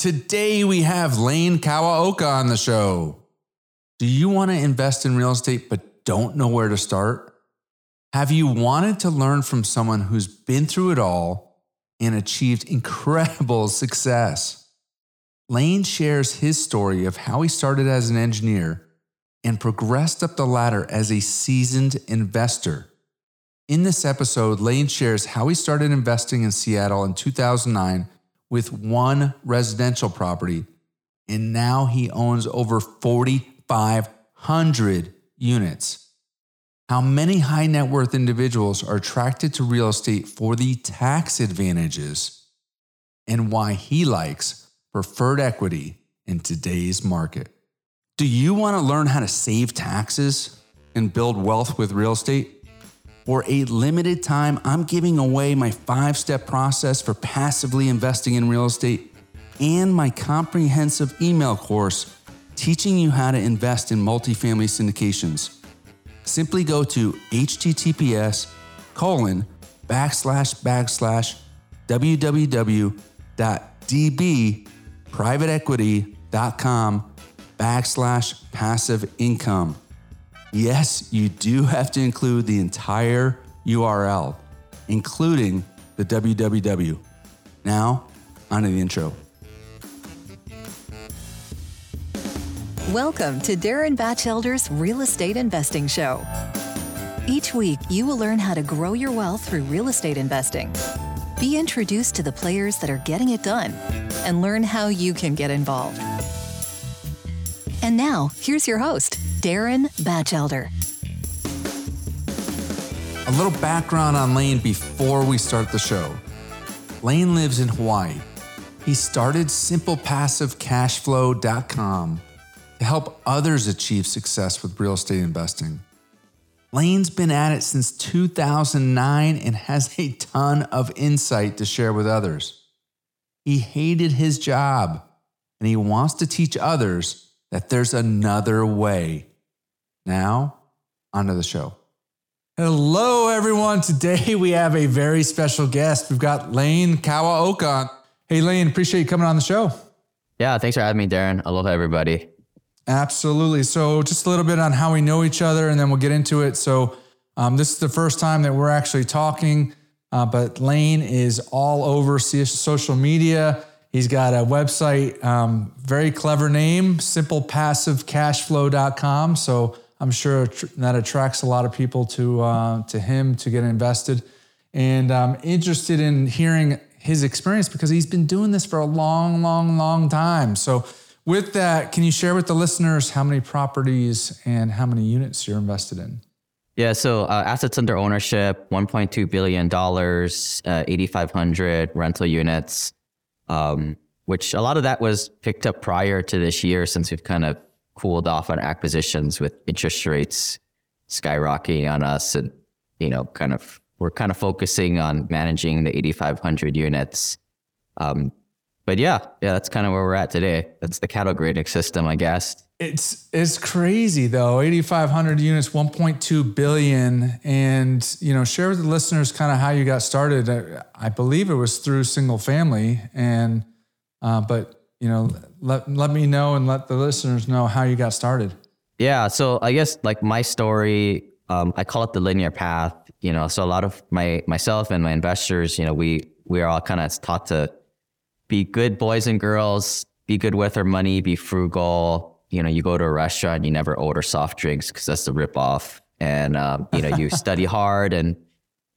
Today we have Lane Kawaoka on the show. Do you want to invest in real estate but don't know where to start? Have you wanted to learn from someone who's been through it all and achieved incredible success? Lane shares his story of how he started as an engineer and progressed up the ladder as a seasoned investor. In this episode, Lane shares how he started investing in Seattle in 2009 with one residential property, and now he owns over 4,500 units. How many high net worth individuals are attracted to real estate for the tax advantages, and why he likes preferred equity in today's market. Do you want to learn how to save taxes and build wealth with real estate? For a limited time, I'm giving away my five step process for passively investing in real estate and my comprehensive email course teaching you how to invest in multifamily syndications. Simply go to https colon backslash backslash www.dbprivateequity.com backslash passive income. Yes, you do have to include the entire URL, including the www. Now, on to the intro. Welcome to Darren Batchelder's Real Estate Investing Show. Each week, you will learn how to grow your wealth through real estate investing. Be introduced to the players that are getting it done and learn how you can get involved. And now, here's your host, Darren Batchelder. A little background on Lane before we start the show. Lane lives in Hawaii. He started simplepassivecashflow.com to help others achieve success with real estate investing. Lane's been at it since 2009 and has a ton of insight to share with others. He hated his job and he wants to teach others that there's another way. Now, onto the show. Hello, everyone. Today we have a very special guest. We've got Lane Kawaoka. Hey, Lane, appreciate you coming on the show. Yeah, thanks for having me, Darren. Aloha, everybody. Absolutely. So, just a little bit on how we know each other, and then we'll get into it. So, um, this is the first time that we're actually talking, uh, but Lane is all over social media. He's got a website, um, very clever name, simplepassivecashflow.com. So I'm sure that attracts a lot of people to uh, to him to get invested. And I'm interested in hearing his experience because he's been doing this for a long, long, long time. So with that, can you share with the listeners how many properties and how many units you're invested in? Yeah, so uh, assets under ownership, $1.2 billion, uh, 8,500 rental units um, which a lot of that was picked up prior to this year since we've kind of cooled off on acquisitions with interest rates skyrocketing on us and you know kind of we're kind of focusing on managing the 8500 units. Um, but yeah yeah that's kind of where we're at today. That's the cattle grading system i guess. It's it's crazy though. 8500 units 1.2 billion. And you know share with the listeners kind of how you got started. I, I believe it was through single family and uh, but you know let, let me know and let the listeners know how you got started yeah so i guess like my story um, i call it the linear path you know so a lot of my myself and my investors you know we we are all kind of taught to be good boys and girls be good with our money be frugal you know, you go to a restaurant, you never order soft drinks because that's the ripoff. And, um, you know, you study hard and,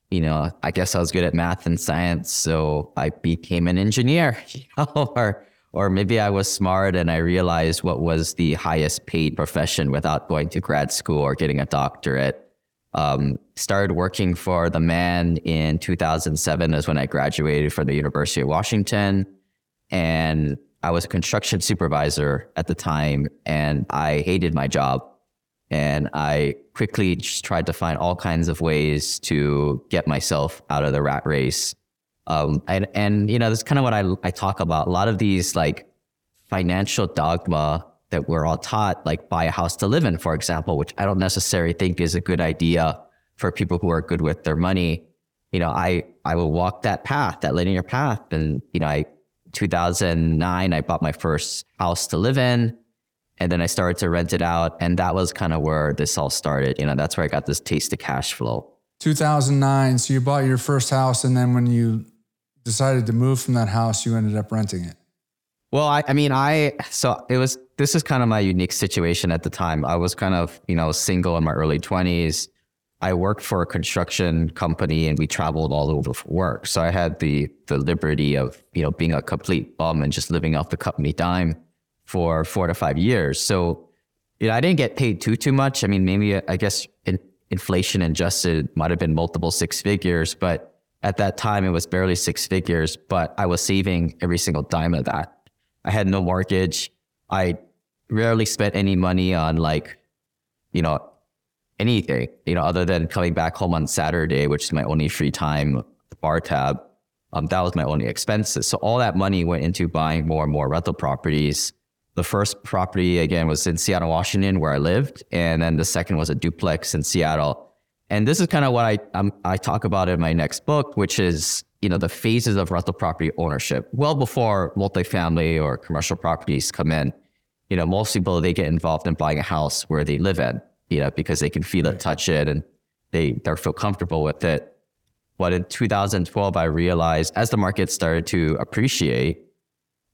you know, I guess I was good at math and science. So I became an engineer, you know, or, or maybe I was smart and I realized what was the highest paid profession without going to grad school or getting a doctorate. Um, started working for the man in 2007 is when I graduated from the University of Washington. And I was a construction supervisor at the time and I hated my job. And I quickly just tried to find all kinds of ways to get myself out of the rat race. Um, and, and, you know, that's kind of what I, I talk about. A lot of these like financial dogma that we're all taught, like buy a house to live in, for example, which I don't necessarily think is a good idea for people who are good with their money. You know, I, I will walk that path, that linear path. And, you know, I 2009, I bought my first house to live in. And then I started to rent it out. And that was kind of where this all started. You know, that's where I got this taste of cash flow. 2009. So you bought your first house. And then when you decided to move from that house, you ended up renting it. Well, I, I mean, I, so it was, this is kind of my unique situation at the time. I was kind of, you know, single in my early 20s. I worked for a construction company and we traveled all over for work. So I had the the liberty of, you know, being a complete bum and just living off the company dime for four to five years. So, you know, I didn't get paid too too much. I mean, maybe I guess in, inflation adjusted might have been multiple six figures, but at that time it was barely six figures, but I was saving every single dime of that. I had no mortgage. I rarely spent any money on like, you know, anything, you know, other than coming back home on Saturday, which is my only free time, bar tab. Um, that was my only expenses. So all that money went into buying more and more rental properties. The first property again was in Seattle, Washington, where I lived, and then the second was a duplex in Seattle. And this is kind of what I um, I talk about in my next book, which is you know the phases of rental property ownership. Well before multifamily or commercial properties come in, you know most people they get involved in buying a house where they live in you know, because they can feel it, touch it, and they they feel comfortable with it. But in 2012, I realized as the market started to appreciate,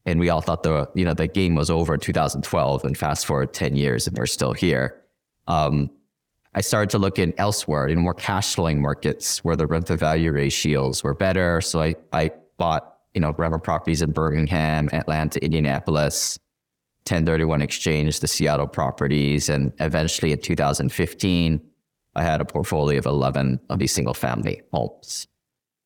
and we all thought the you know the game was over in 2012, and fast forward 10 years, and we're still here. Um, I started to look in elsewhere in more cash flowing markets where the rent to value ratios were better. So I I bought you know rental properties in Birmingham, Atlanta, Indianapolis, 1031 exchange the Seattle properties. And eventually in 2015, I had a portfolio of 11 of these single family homes.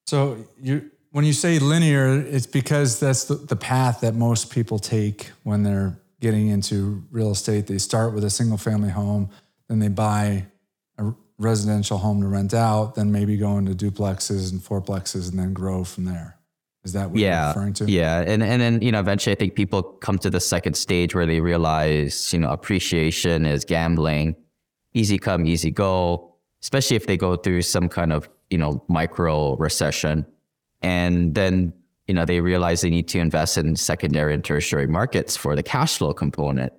So you, when you say linear, it's because that's the, the path that most people take when they're getting into real estate. They start with a single family home, then they buy a residential home to rent out, then maybe go into duplexes and fourplexes and then grow from there. Is that what yeah, you're referring to? Yeah. And and then, you know, eventually I think people come to the second stage where they realize, you know, appreciation is gambling, easy come, easy go, especially if they go through some kind of, you know, micro recession. And then, you know, they realize they need to invest in secondary and tertiary markets for the cash flow component.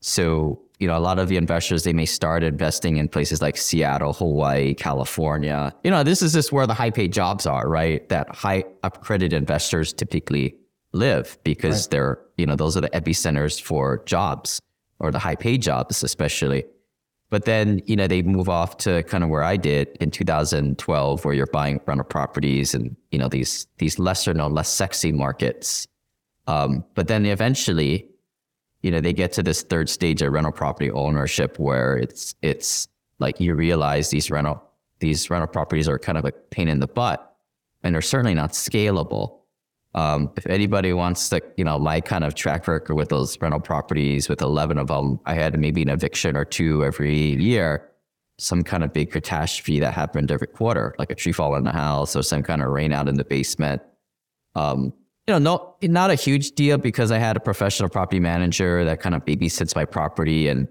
So you know, a lot of the investors, they may start investing in places like Seattle, Hawaii, California. You know, this is just where the high paid jobs are, right? That high up credit investors typically live because right. they're, you know, those are the epicenters for jobs or the high paid jobs, especially. But then, you know, they move off to kind of where I did in 2012, where you're buying rental properties and, you know, these, these lesser known, less sexy markets. Um, but then eventually, you know, they get to this third stage of rental property ownership where it's it's like you realize these rental these rental properties are kind of a pain in the butt and they're certainly not scalable. Um, if anybody wants to, you know, my kind of track record with those rental properties, with 11 of them, I had maybe an eviction or two every year, some kind of big catastrophe that happened every quarter, like a tree fall in the house or some kind of rain out in the basement. Um, you know, no, not a huge deal because I had a professional property manager that kind of babysits my property. And,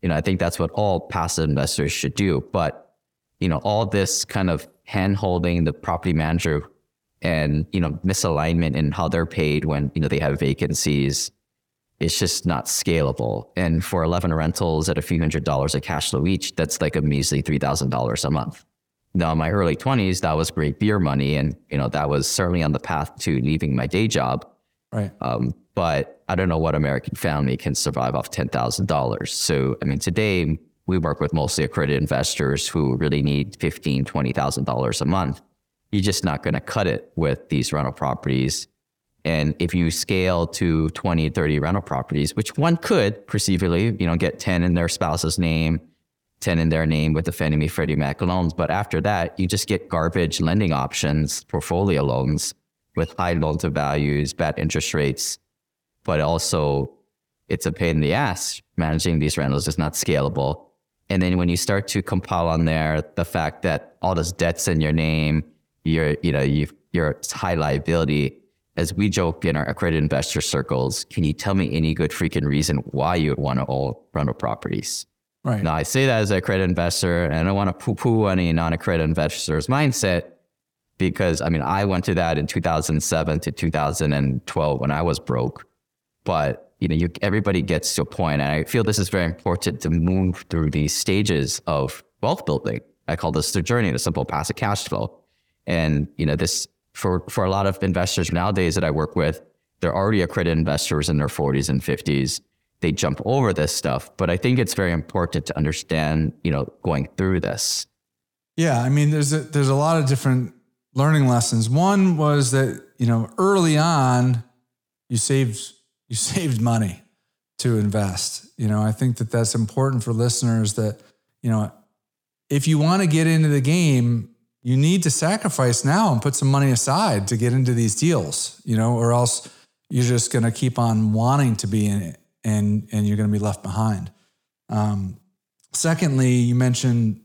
you know, I think that's what all passive investors should do. But, you know, all this kind of hand holding the property manager and, you know, misalignment in how they're paid when, you know, they have vacancies, it's just not scalable. And for 11 rentals at a few hundred dollars a cash flow each, that's like a measly $3,000 a month. Now, in my early 20s, that was great beer money. And, you know, that was certainly on the path to leaving my day job. Right. Um, but I don't know what American family can survive off $10,000. So, I mean, today we work with mostly accredited investors who really need $15,000, $20,000 a month. You're just not going to cut it with these rental properties. And if you scale to 20, 30 rental properties, which one could perceivably, you know, get 10 in their spouse's name, 10 in their name with the Fannie Mae Freddie Mac loans. But after that, you just get garbage lending options, portfolio loans with high loan to values, bad interest rates. But also, it's a pain in the ass. Managing these rentals is not scalable. And then when you start to compile on there the fact that all this debt's in your name, you're, you know, you you're high liability. As we joke in our accredited investor circles, can you tell me any good freaking reason why you would want to own rental properties? Right. Now, I say that as a credit investor, and I don't want to poo poo any non accredited investor's mindset. because I mean, I went to that in 2007 to 2012 when I was broke. But you know, you, everybody gets to a point, and I feel this is very important to move through these stages of wealth building. I call this the journey, the simple passive cash flow. And you know, this for for a lot of investors nowadays that I work with, they're already accredited investors in their 40s and 50s. They jump over this stuff, but I think it's very important to understand, you know, going through this. Yeah, I mean, there's a, there's a lot of different learning lessons. One was that you know early on, you saved you saved money to invest. You know, I think that that's important for listeners that you know if you want to get into the game, you need to sacrifice now and put some money aside to get into these deals. You know, or else you're just going to keep on wanting to be in it, and and you're going to be left behind. Um, secondly, you mentioned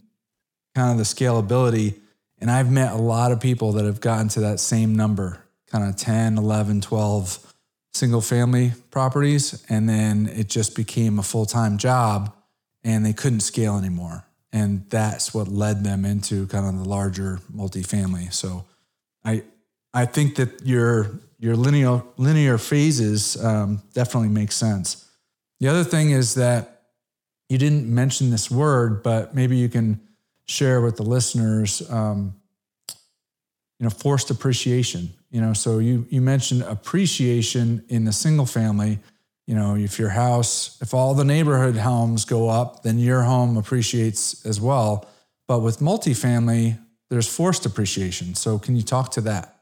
kind of the scalability. And I've met a lot of people that have gotten to that same number, kind of 10, 11, 12 single family properties. And then it just became a full time job and they couldn't scale anymore. And that's what led them into kind of the larger multifamily. So I, I think that your, your linear, linear phases um, definitely make sense. The other thing is that you didn't mention this word, but maybe you can share with the listeners, um, you know, forced appreciation. You know, so you you mentioned appreciation in the single family. You know, if your house, if all the neighborhood homes go up, then your home appreciates as well. But with multifamily, there's forced appreciation. So can you talk to that?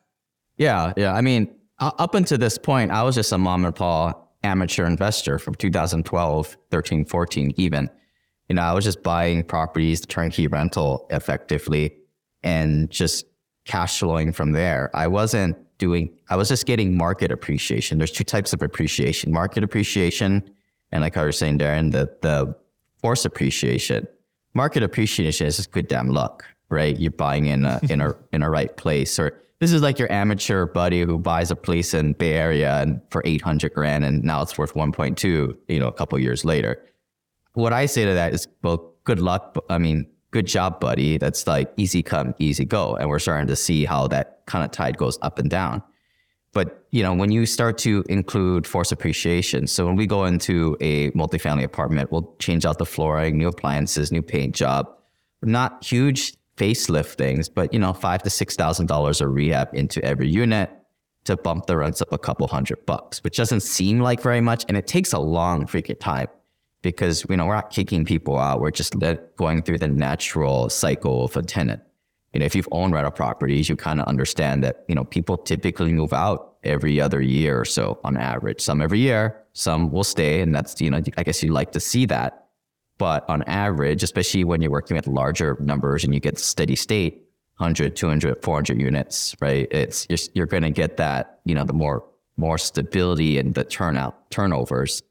Yeah, yeah. I mean, up until this point, I was just a mom and pop amateur investor from 2012, 13, 14, even you know, I was just buying properties, turnkey rental effectively and just cash flowing from there. I wasn't doing, I was just getting market appreciation. There's two types of appreciation, market appreciation. And like I was saying, Darren, the, the force appreciation. Market appreciation is just good damn luck, right? You're buying in a, in a, in a right place or this is like your amateur buddy who buys a place in Bay Area and for 800 grand and now it's worth 1.2, you know, a couple years later what I say to that is, well, good luck. I mean, good job, buddy. That's like easy come, easy go. And we're starting to see how that kind of tide goes up and down. But you know, when you start to include force appreciation, so when we go into a multifamily apartment, we'll change out the flooring, new appliances, new paint job, not huge facelift things, but you know, five to six thousand dollars of rehab into every unit to bump the rents up a couple hundred bucks, which doesn't seem like very much, and it takes a long freaking time because you know we're not kicking people out. We're just let, going through the natural cycle of a tenant. You know, if you've owned rental properties, you kind of understand that you know people typically move out every other year or so on average. Some every year, some will stay, and that's you know I guess you like to see that. But on average, especially when you're working with larger numbers and you get steady state, 100, 200, 400 units, right? It's you're, you're going to get that, you know, the more more stability and the turnout turnovers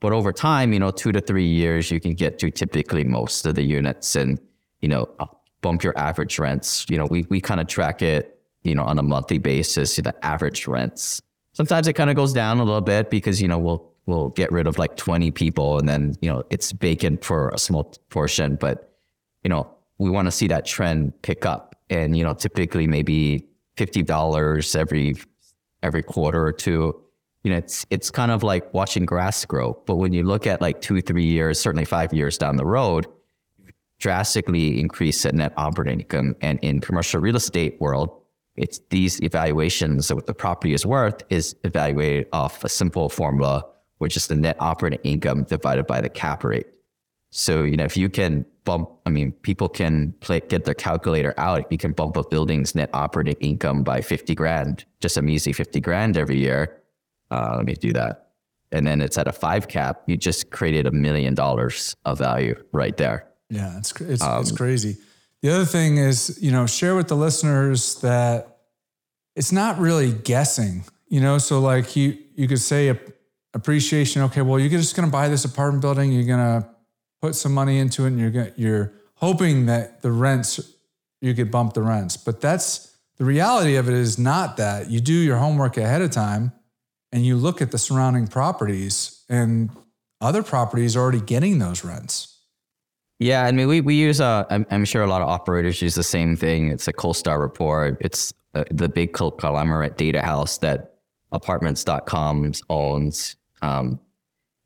but over time, you know, two to three years, you can get to typically most of the units and, you know, uh, bump your average rents. You know, we, we kind of track it, you know, on a monthly basis, the average rents. Sometimes it kind of goes down a little bit because, you know, we'll, we'll get rid of like 20 people and then, you know, it's vacant for a small portion. But, you know, we want to see that trend pick up and, you know, typically maybe $50 every, every quarter or two you know, it's it's kind of like watching grass grow. But when you look at like two, three years, certainly five years down the road, drastically increase in net operating income. And in commercial real estate world, it's these evaluations of what the property is worth is evaluated off a simple formula, which is the net operating income divided by the cap rate. So, you know, if you can bump, I mean, people can play, get their calculator out. If you can bump a building's net operating income by 50 grand, just a measly 50 grand every year, uh, let me do that. And then it's at a five cap. You just created a million dollars of value right there. Yeah, it's it's, um, it's crazy. The other thing is, you know, share with the listeners that it's not really guessing. You know, so like you you could say appreciation. Okay, well, you're just going to buy this apartment building. You're going to put some money into it, and you're going you're hoping that the rents you could bump the rents. But that's the reality of it is not that. You do your homework ahead of time and you look at the surrounding properties and other properties are already getting those rents. Yeah, I mean, we, we use, uh, I'm, I'm sure a lot of operators use the same thing. It's a CoStar report. It's uh, the big conglomerate data house that apartments.com owns. Um,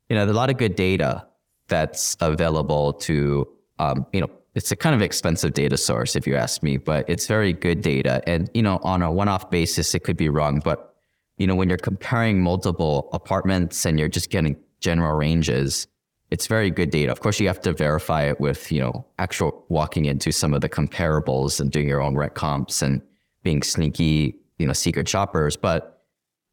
you know, there's a lot of good data that's available to, um, you know, it's a kind of expensive data source if you ask me, but it's very good data. And, you know, on a one-off basis, it could be wrong, but, you know, when you're comparing multiple apartments and you're just getting general ranges, it's very good data. Of course, you have to verify it with, you know, actual walking into some of the comparables and doing your own rent comps and being sneaky, you know, secret shoppers. But,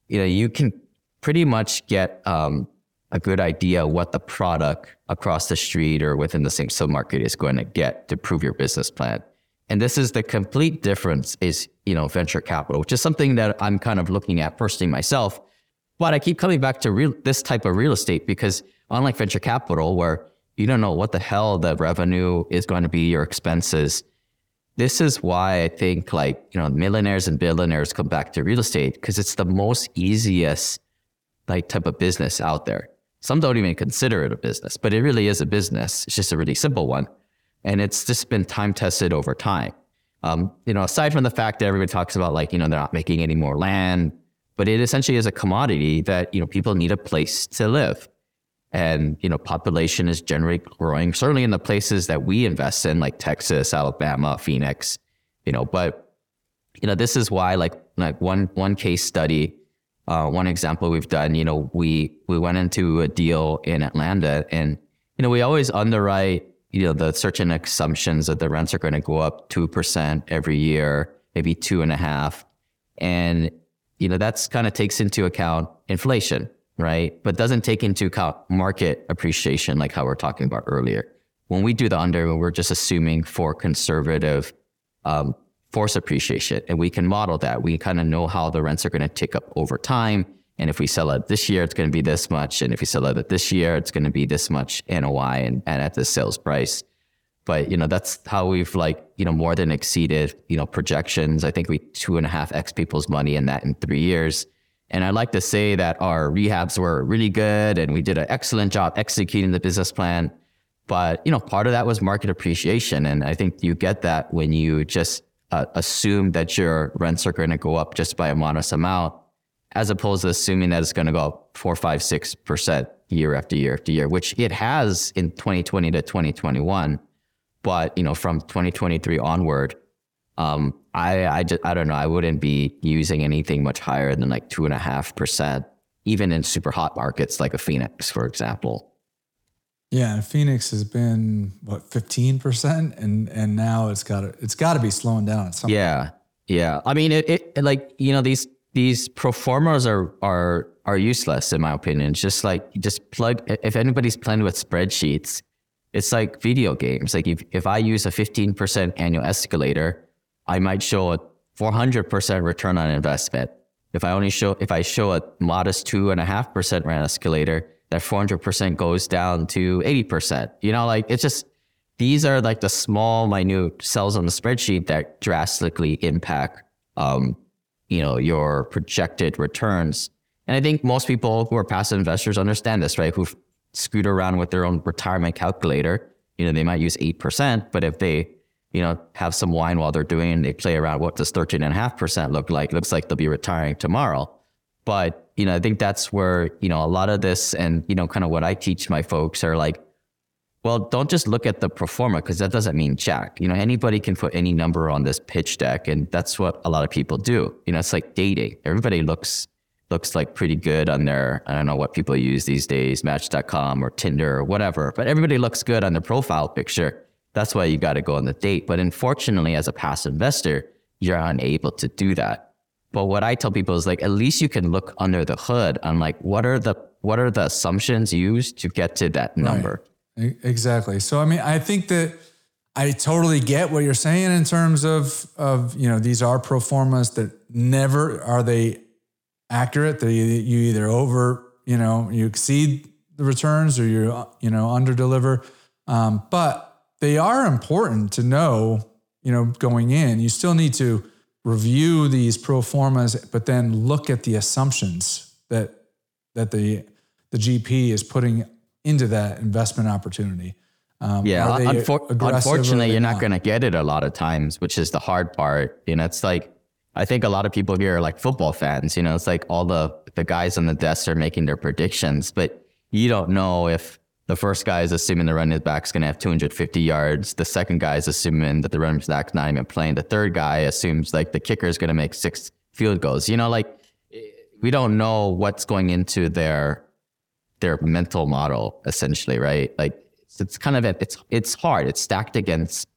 you know, you can pretty much get um, a good idea what the product across the street or within the same submarket is going to get to prove your business plan. And this is the complete difference is, you know, venture capital, which is something that I'm kind of looking at personally myself. But I keep coming back to real, this type of real estate because unlike venture capital, where you don't know what the hell the revenue is going to be, your expenses. This is why I think like, you know, millionaires and billionaires come back to real estate because it's the most easiest like type of business out there. Some don't even consider it a business, but it really is a business. It's just a really simple one. And it's just been time tested over time. Um, you know, aside from the fact that everybody talks about like, you know, they're not making any more land, but it essentially is a commodity that, you know, people need a place to live and you know population is generally growing certainly in the places that we invest in like texas alabama phoenix you know but you know this is why like like one one case study uh, one example we've done you know we we went into a deal in atlanta and you know we always underwrite you know the certain assumptions that the rents are going to go up 2% every year maybe two and a half. And you know that's kind of takes into account inflation right? But doesn't take into account market appreciation, like how we are talking about earlier. When we do the under, we're just assuming for conservative um, force appreciation, and we can model that. We kind of know how the rents are going to tick up over time. And if we sell it this year, it's going to be this much. And if we sell it this year, it's going to be this much NOI and, and at the sales price. But you know, that's how we've like, you know, more than exceeded, you know, projections. I think we two and a half X people's money in that in three years. And I'd like to say that our rehabs were really good and we did an excellent job executing the business plan. But, you know, part of that was market appreciation. And I think you get that when you just uh, assume that your rents are going to go up just by a modest amount, as opposed to assuming that it's going to go up four, five, six percent year after year after year, which it has in 2020 to 2021. But, you know, from 2023 onward, um, I I just I don't know. I wouldn't be using anything much higher than like two and a half percent, even in super hot markets like a Phoenix, for example. Yeah, Phoenix has been what fifteen percent, and and now it's got to it's got to be slowing down at some. Yeah, point. yeah. I mean, it, it like you know these these pro formas are are are useless in my opinion. It's just like just plug. If anybody's playing with spreadsheets, it's like video games. Like if if I use a fifteen percent annual escalator I might show a 400% return on investment. If I only show, if I show a modest two and a half percent rent escalator, that 400% goes down to 80%. You know, like it's just, these are like the small, minute cells on the spreadsheet that drastically impact, um, you know, your projected returns. And I think most people who are passive investors understand this, right? Who've scoot around with their own retirement calculator. You know, they might use 8%, but if they you know, have some wine while they're doing. They play around. What does 13.5% look like? Looks like they'll be retiring tomorrow. But, you know, I think that's where, you know, a lot of this and, you know, kind of what I teach my folks are like, well, don't just look at the pro forma because that doesn't mean jack. You know, anybody can put any number on this pitch deck, and that's what a lot of people do. You know, it's like dating. Everybody looks looks like pretty good on their I don't know what people use these days, Match.com or Tinder or whatever, but everybody looks good on their profile picture. That's why you got to go on the date. But unfortunately, as a passive investor, you're unable to do that. But what I tell people is like, at least you can look under the hood on like, what are the, what are the assumptions used to get to that number? Right. Exactly. So, I mean, I think that I totally get what you're saying in terms of, of, you know, these are pro formas that never are they accurate. That you either over, you know, you exceed the returns or you, you know, under deliver. Um, but they are important to know, you know, going in. You still need to review these pro formas, but then look at the assumptions that that the the GP is putting into that investment opportunity. Um, yeah, unfor- aggressive or are unfortunately, you're not going to get it a lot of times, which is the hard part. You know, it's like I think a lot of people here are like football fans. You know, it's like all the the guys on the desk are making their predictions, but you don't know if the first guy is assuming the running back's going to have 250 yards. The second guy is assuming that the running back's not even playing. The third guy assumes like the kicker is going to make six field goals. You know, like we don't know what's going into their their mental model essentially, right? Like it's, kind of it's it's hard. It's stacked against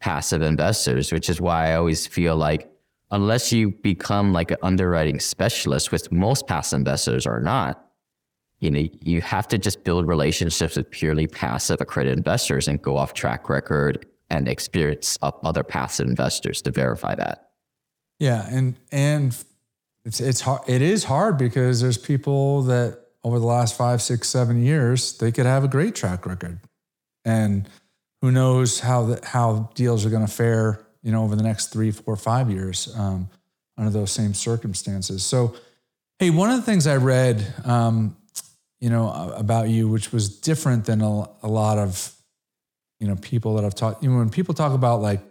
passive investors, which is why I always feel like unless you become like an underwriting specialist, which most passive investors are not, you know, you have to just build relationships with purely passive accredited investors and go off track record and experience of other passive investors to verify that. Yeah, and and it's it's hard. It is hard because there's people that over the last five, six, seven years they could have a great track record, and who knows how the, how deals are going to fare, you know, over the next three, four, five years um, under those same circumstances. So, hey, one of the things I read, um, you know, about you, which was different than a, a lot of, you know, people that I've talked. You know, when people talk about like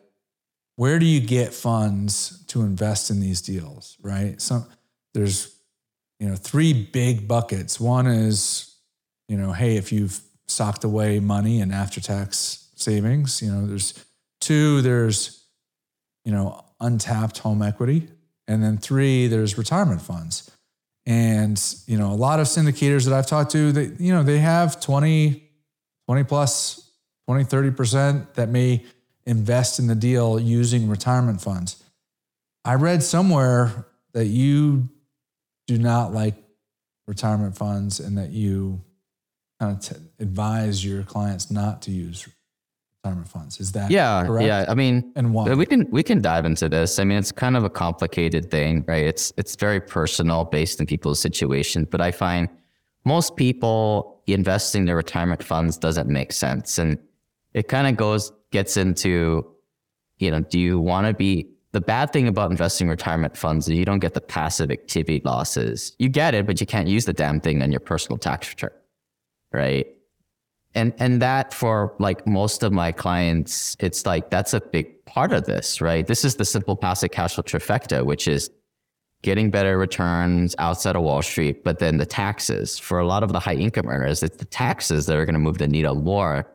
where do you get funds to invest in these deals, right? So there's, you know, three big buckets. One is, you know, hey, if you've socked away money in after tax savings, you know, there's two, there's, you know, untapped home equity. And then three, there's retirement funds. And, you know, a lot of syndicators that I've talked to, they, you know, they have 20, 20 plus, 20, 30% that may invest in the deal using retirement funds. I read somewhere that you do not like retirement funds and that you kind of t- advise your clients not to use retirement funds. Is that yeah? correct? Yeah. I mean, and why? We can we can dive into this. I mean, it's kind of a complicated thing, right? It's it's very personal based on people's situation, but I find most people investing their retirement funds doesn't make sense, and it kind of goes gets into, you know, do you want to be the bad thing about investing retirement funds is you don't get the passive activity losses. You get it, but you can't use the damn thing on your personal tax return, right? And and that for like most of my clients, it's like that's a big part of this, right? This is the simple passive cash flow trifecta, which is getting better returns outside of Wall Street, but then the taxes. For a lot of the high income earners, it's the taxes that are going to move the needle more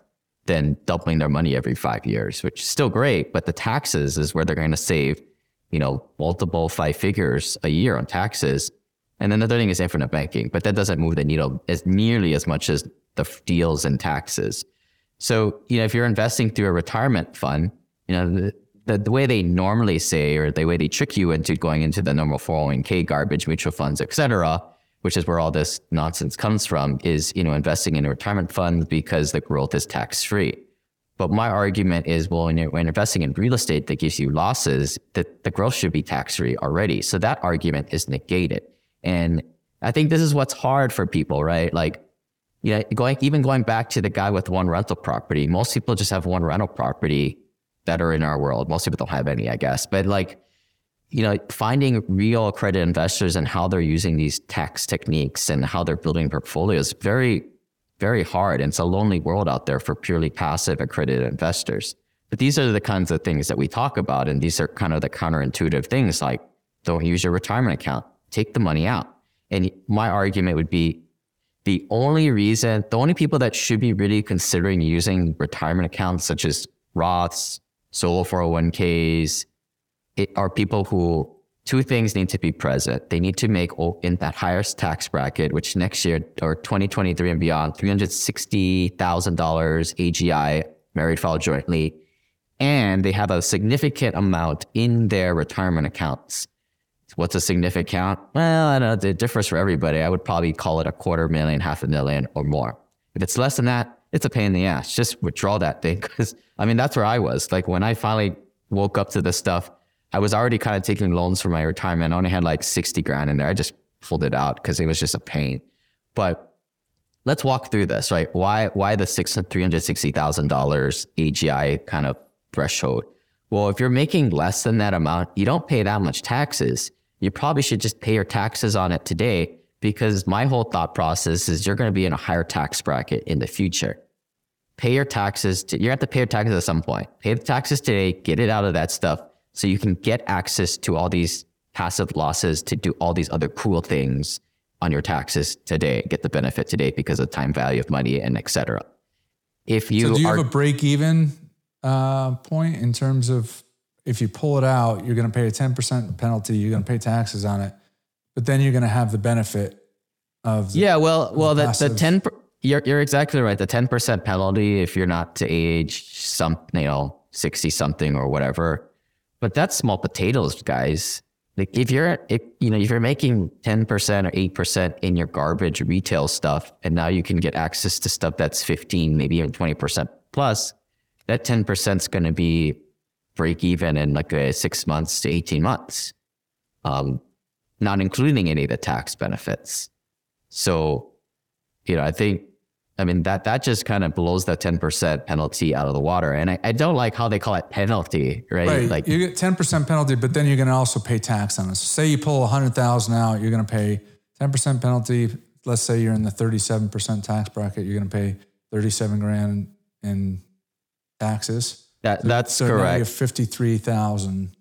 than doubling their money every five years, which is still great. But the taxes is where they're going to save, you know, multiple five figures a year on taxes. And then the other thing is infinite banking, but that doesn't move the needle as nearly as much as the deals and taxes. So, you know, if you're investing through a retirement fund, you know, the, the, the way they normally say, or the way they trick you into going into the normal 401k garbage, mutual funds, et cetera, which is where all this nonsense comes from, is you know investing in a retirement fund because the growth is tax free. But my argument is, well, when you're, when investing in real estate that gives you losses, that the growth should be tax free already. So that argument is negated. And I think this is what's hard for people, right? Like, you know, going even going back to the guy with one rental property. Most people just have one rental property that are in our world. Most people don't have any, I guess. But like, you know, finding real accredited investors and how they're using these tax techniques and how they're building portfolios very, very hard. And it's a lonely world out there for purely passive accredited investors. But these are the kinds of things that we talk about. And these are kind of the counterintuitive things like don't use your retirement account, take the money out. And my argument would be the only reason, the only people that should be really considering using retirement accounts such as Roths, solo 401ks, it are people who two things need to be present. They need to make in that highest tax bracket, which next year or 2023 and beyond, $360,000 AGI, married file jointly, and they have a significant amount in their retirement accounts. What's a significant? Count? Well, I don't know. It differs for everybody. I would probably call it a quarter million, half a million or more. If it's less than that, it's a pain in the ass. Just withdraw that thing. Cause I mean, that's where I was. Like when I finally woke up to this stuff, I was already kind of taking loans for my retirement. I only had like 60 grand in there. I just pulled it out because it was just a pain. But let's walk through this, right? Why why the six three hundred sixty thousand dollars AGI kind of threshold? Well, if you're making less than that amount, you don't pay that much taxes. You probably should just pay your taxes on it today because my whole thought process is you're going to be in a higher tax bracket in the future. pay your taxes. To, you have to pay your taxes at some point. Pay the taxes today, get it out of that stuff so you can get access to all these passive losses to do all these other cool things on your taxes today, get the benefit today because of time value of money and etc. If you so do you are, have a break even uh, point in terms of if you pull it out, you're going to pay a 10% penalty, you're going to pay taxes on it, but then you're going to have the benefit of the, yeah, well, well, the, the passive- 10, per- you're, you're exactly right. The 10% penalty, if you're not to age some, you know, 60 something or whatever, but that's small potatoes, guys. Like if you're, if, you know, if you're making 10% or 8% in your garbage retail stuff, and now you can get access to stuff that's 15, maybe even 20% plus, that 10% is going to be break even in like a six months to 18 months. Um, not including any of the tax benefits. So, you know, I think, I mean, that, that just kind of blows that 10% penalty out of the water. And I, I don't like how they call it penalty, right? Right. Like, you get 10% penalty, but then you're going to also pay tax on it. So say you pull 100,000 out, you're going to pay 10% penalty. Let's say you're in the 37% tax bracket, you're going to pay 37 grand in taxes. That, that's so now you correct. have 53,000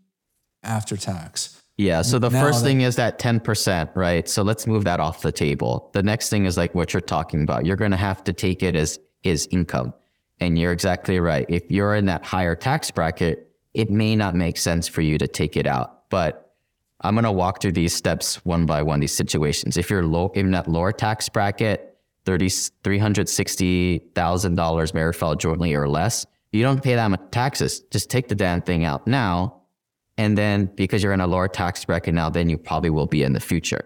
after tax. Yeah. So the Now first thing is that 10%, right? So let's move that off the table. The next thing is like what you're talking about. You're going to have to take it as is income. And you're exactly right. If you're in that higher tax bracket, it may not make sense for you to take it out. But I'm going to walk through these steps one by one, these situations. If you're low in that lower tax bracket, 30, $360,000 married jointly or less, you don't pay that much taxes. Just take the damn thing out now. And then because you're in a lower tax bracket now, then you probably will be in the future.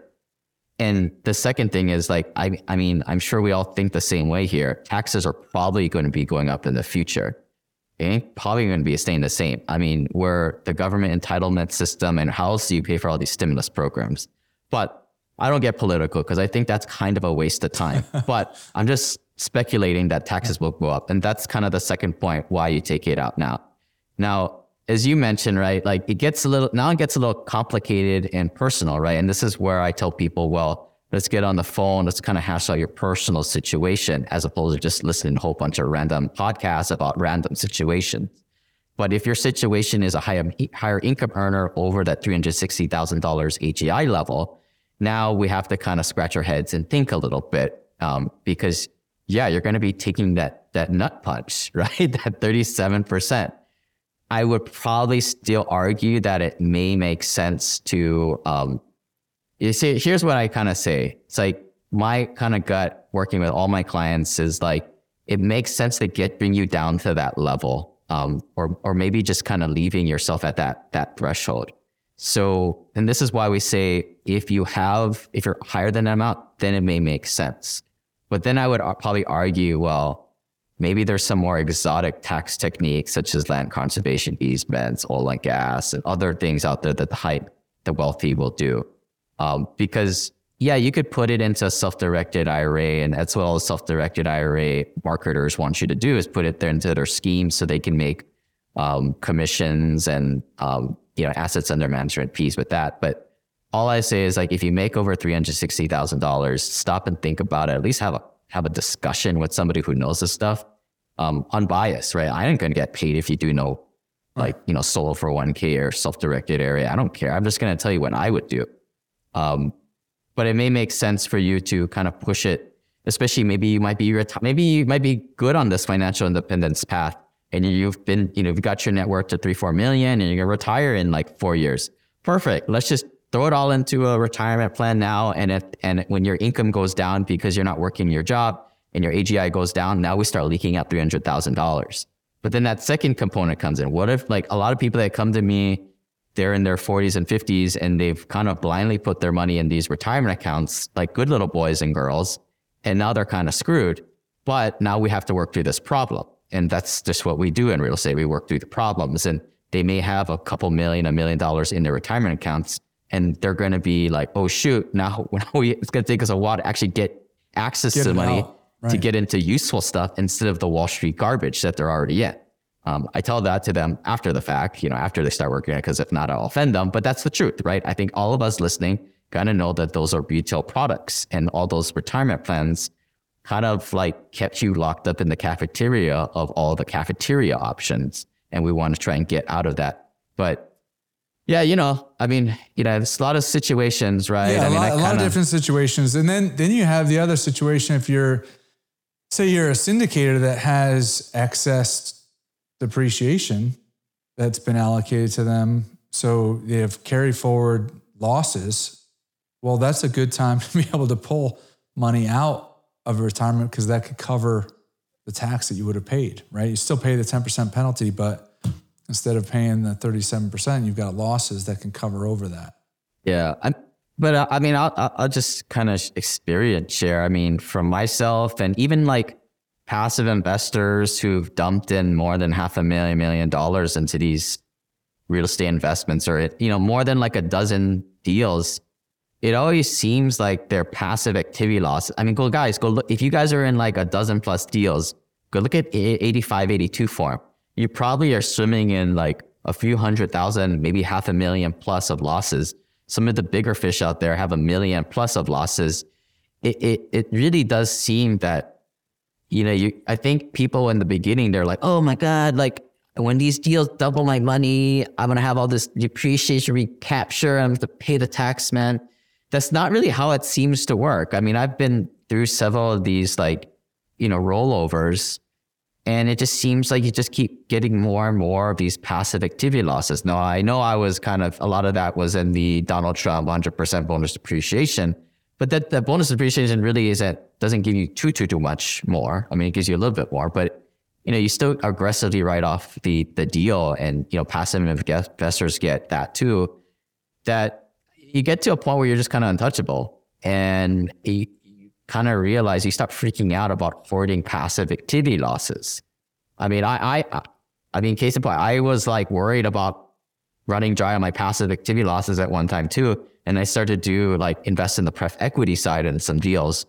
And the second thing is like, I, I mean, I'm sure we all think the same way here. Taxes are probably going to be going up in the future. It ain't probably going to be staying the same. I mean, where the government entitlement system and how else do you pay for all these stimulus programs? But I don't get political because I think that's kind of a waste of time. but I'm just speculating that taxes will go up. And that's kind of the second point why you take it out now. Now, as you mentioned, right, like it gets a little, now it gets a little complicated and personal, right? And this is where I tell people, well, let's get on the phone, let's kind of hash out your personal situation as opposed to just listening to a whole bunch of random podcasts about random situations. But if your situation is a higher, higher income earner over that $360,000 AGI level, now we have to kind of scratch our heads and think a little bit um, because, yeah, you're going to be taking that, that nut punch, right? That 37%. I would probably still argue that it may make sense to, um, you see, here's what I kind of say. It's like my kind of gut working with all my clients is like, it makes sense to get, bring you down to that level. Um, or, or maybe just kind of leaving yourself at that, that threshold. So, and this is why we say if you have, if you're higher than that amount, then it may make sense. But then I would probably argue, well, maybe there's some more exotic tax techniques such as land conservation easements, oil and gas, and other things out there that the high, the wealthy will do. Um, because yeah, you could put it into a self-directed IRA, and that's what all the self-directed IRA marketers want you to do is put it there into their schemes so they can make um, commissions and um, you know assets under management fees with that. But all I say is like if you make over three hundred sixty thousand dollars, stop and think about it. At least have a have a discussion with somebody who knows this stuff, um, unbiased, right? I ain't gonna get paid if you do no, like you know, solo for one k or self-directed IRA. I don't care. I'm just gonna tell you what I would do. Um, but it may make sense for you to kind of push it, especially maybe you might be reti- maybe you might be good on this financial independence path, and you've been you know you've got your net worth to three four million, and you're gonna retire in like four years. Perfect. Let's just throw it all into a retirement plan now, and if and when your income goes down because you're not working your job and your AGI goes down, now we start leaking out three hundred thousand dollars. But then that second component comes in. What if like a lot of people that come to me they're in their 40s and 50s and they've kind of blindly put their money in these retirement accounts like good little boys and girls and now they're kind of screwed but now we have to work through this problem and that's just what we do in real estate we work through the problems and they may have a couple million a million dollars in their retirement accounts and they're going to be like oh shoot now we, it's going to take us a while to actually get access Get to the money out, to get into useful stuff instead of the wall street garbage that they're already in um, I tell that to them after the fact, you know, after they start working it, because if not, I'll offend them. But that's the truth, right? I think all of us listening kind of know that those are retail products and all those retirement plans kind of like kept you locked up in the cafeteria of all the cafeteria options. And we want to try and get out of that. But yeah, you know, I mean, you know, there's a lot of situations, right? Yeah, I a, mean, lot, I a lot of kinda- different situations, and then then you have the other situation if you're, say, you're a syndicator that has excess depreciation that's been allocated to them, so they have carry forward losses. Well, that's a good time to be able to pull money out of retirement because that could cover the tax that you would have paid, right? You still pay the 10% penalty, but instead of paying the 37%, you've got losses that can cover over that. Yeah, i but uh, I mean, I'll I'll just kind of experience share. I mean, from myself and even like passive investors who've dumped in more than half a million million dollars into these real estate investments, or you know, more than like a dozen deals. It always seems like their passive activity loss. I mean, go guys, go look. If you guys are in like a dozen plus deals, go look at 85, 82 form. You probably are swimming in like a few hundred thousand, maybe half a million plus of losses some of the bigger fish out there have a million plus of losses. It, it, it really does seem that, you know, you, I think people in the beginning, they're like, oh my God, like when these deals double my money, I'm to have all this depreciation recapture. I'm to pay the tax man. That's not really how it seems to work. I mean, I've been through several of these like, you know, rollovers and it just seems like you just keep getting more and more of these passive activity losses. Now, I know I was kind of, a lot of that was in the Donald Trump 100% bonus depreciation, but that the bonus depreciation really isn't, doesn't give you too, too, too much more. I mean, it gives you a little bit more, but you know, you still aggressively write off the, the deal and, you know, passive investors get that too, that you get to a point where you're just kind of untouchable and you, kind of realize you start freaking out about hoarding passive activity losses. I mean, I, I, I mean, case in point, I was like worried about running dry on my passive activity losses at one time too. And I started to do like invest in the pref equity side and some deals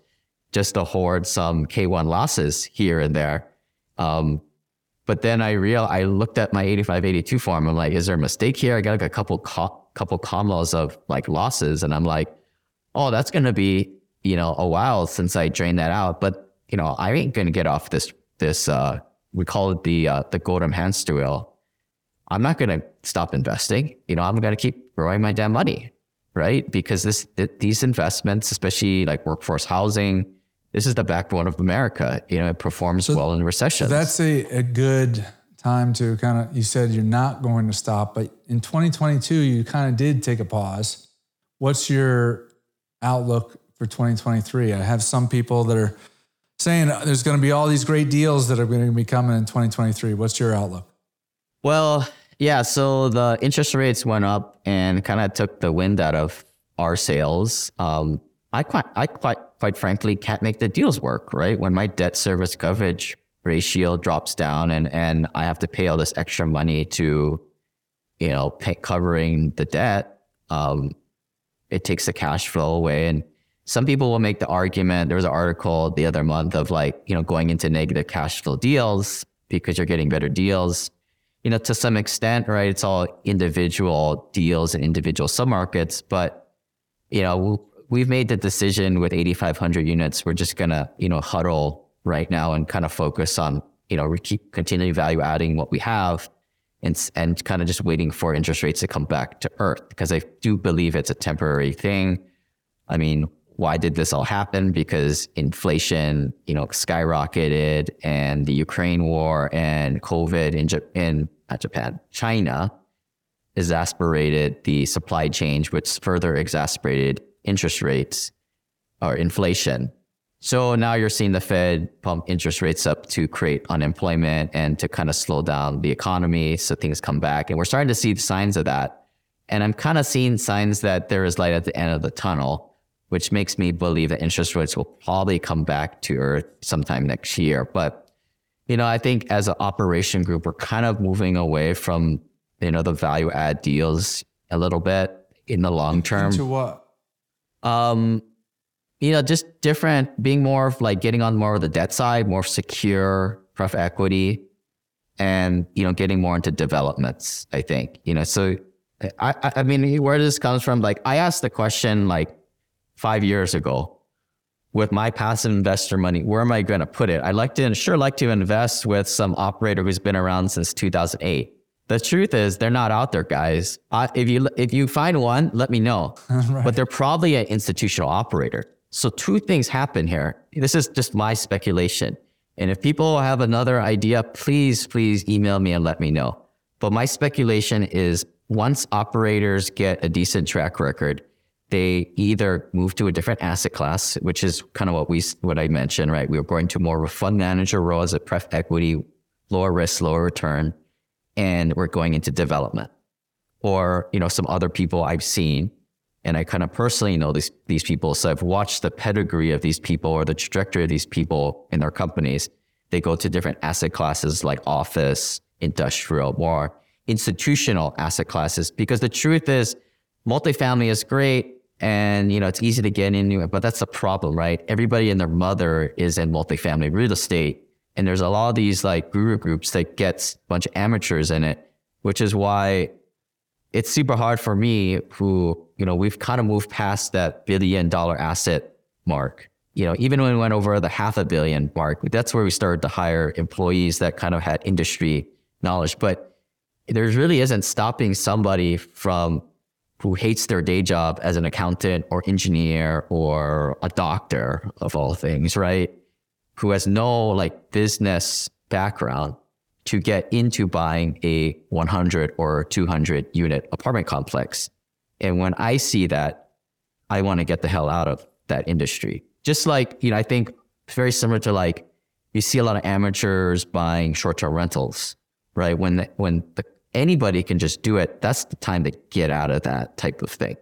just to hoard some K1 losses here and there. Um, but then I real I looked at my 8582 form. I'm like, is there a mistake here? I got like a couple co- couple combos of like losses, and I'm like, oh, that's gonna be you know, a while since I drained that out. But you know, I ain't gonna get off this this uh we call it the uh, the golden hamster wheel. I'm not gonna stop investing. You know, I'm gonna keep growing my damn money, right? Because this th- these investments, especially like workforce housing, this is the backbone of America. You know, it performs So- well in recessions. So that's a, a good time to kind of, you said you're not going to stop, but in 2022, you kind of did take a pause. What's your outlook for 2023? I have some people that are saying there's going to be all these great deals that are going to be coming in 2023. What's your outlook? Well, yeah. So the interest rates went up and kind of took the wind out of our sails. Um, I quite, I quite, quite frankly can't make the deals work. Right when my debt service coverage ratio drops down and and I have to pay all this extra money to, you know, pay, covering the debt. Um, it takes the cash flow away and some people will make the argument there was an article the other month of like you know going into negative cash flow deals because you're getting better deals. You know to some extent right it's all individual deals and individual submarkets but you know we've made the decision with 8500 units. We're just gonna you know huddle right now and kind of focus on you know we keep continually value adding what we have and, and kind of just waiting for interest rates to come back to earth because i do believe it's a temporary thing. I mean why did this all happen? Because inflation, you know, skyrocketed, and the Ukraine war and COVID in, in Japan, China, exasperated the supply chain, which further exacerbated interest rates or inflation. So now you're seeing the Fed pump interest rates up to create unemployment and to kind of slow down the economy so things come back. And we're starting to see signs of that. And I'm kind of seeing signs that there is light at the end of the tunnel, which makes me believe that interest rates will probably come back to earth sometime next year. But, you know, I think as an operation group, we're kind of moving away from, you know, the value add deals a little bit in the long term. To what? Um, you know, just different, being more of like getting on more of the debt side, more secure pref equity, and you know, getting more into developments. I think you know. So, I, I mean, where this comes from, like I asked the question like five years ago, with my passive investor money, where am I going to put it? I like to sure like to invest with some operator who's been around since 2008. The truth is, they're not out there, guys. Uh, if you if you find one, let me know. right. But they're probably an institutional operator. So two things happen here. This is just my speculation. And if people have another idea, please, please email me and let me know. But my speculation is once operators get a decent track record, they either move to a different asset class, which is kind of what we what I mentioned, right? We are going to more of a fund manager role as a pref equity, lower risk, lower return, and we're going into development. Or, you know, some other people I've seen, and I kind of personally know these these people. So I've watched the pedigree of these people or the trajectory of these people in their companies. They go to different asset classes like office, industrial, more institutional asset classes. Because the truth is, multifamily is great and you know it's easy to get into it but that's the problem right? Everybody and their mother is in multifamily real estate and there's a lot of these like guru groups that gets a bunch of amateurs in it which is why it's super hard for me who you know we've kind of moved past that billion dollar asset mark. You know even when we went over the half a billion mark that's where we started to hire employees that kind of had industry knowledge but there really isn't stopping somebody from who hates their day job as an accountant or engineer or a doctor of all things, right? Who has no like business background to get into buying a 100 or 200 unit apartment complex. And when I see that, I want to get the hell out of that industry. Just like, you know, I think it's very similar to like you see a lot of amateurs buying short-term rentals, right? When the, when the anybody can just do it. That's the time to get out of that type of thing.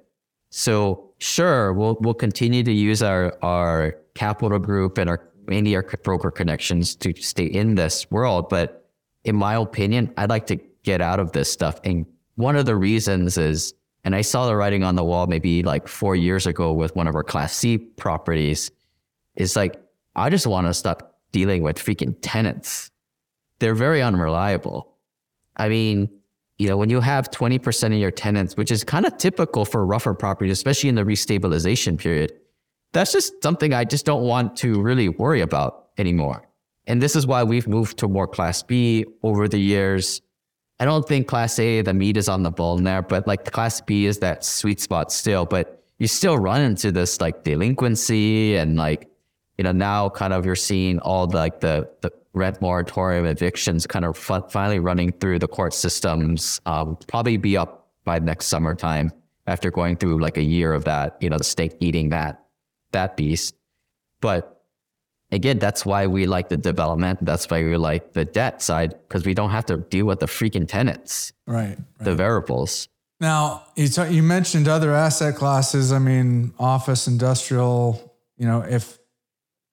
So sure, we'll we'll continue to use our our capital group and our mainly our broker connections to stay in this world. But in my opinion, I'd like to get out of this stuff. And one of the reasons is, and I saw the writing on the wall maybe like four years ago with one of our Class C properties, is like I just want to stop dealing with freaking tenants. They're very unreliable. I mean, you know, when you have 20% of your tenants, which is kind of typical for rougher properties, especially in the restabilization period, that's just something I just don't want to really worry about anymore. And this is why we've moved to more class B over the years. I don't think class A, the meat is on the bone there, but like class B is that sweet spot still. But you still run into this like delinquency and like, you know, now kind of you're seeing all the, like the, the rent moratorium evictions kind of finally running through the court systems. Um, probably be up by next summertime after going through like a year of that, you know, the state eating that, that beast. But again, that's why we like the development. That's why we like the debt side because we don't have to deal with the freaking tenants, right? right. The variables. Now you t- you mentioned other asset classes. I mean, office, industrial. You know, if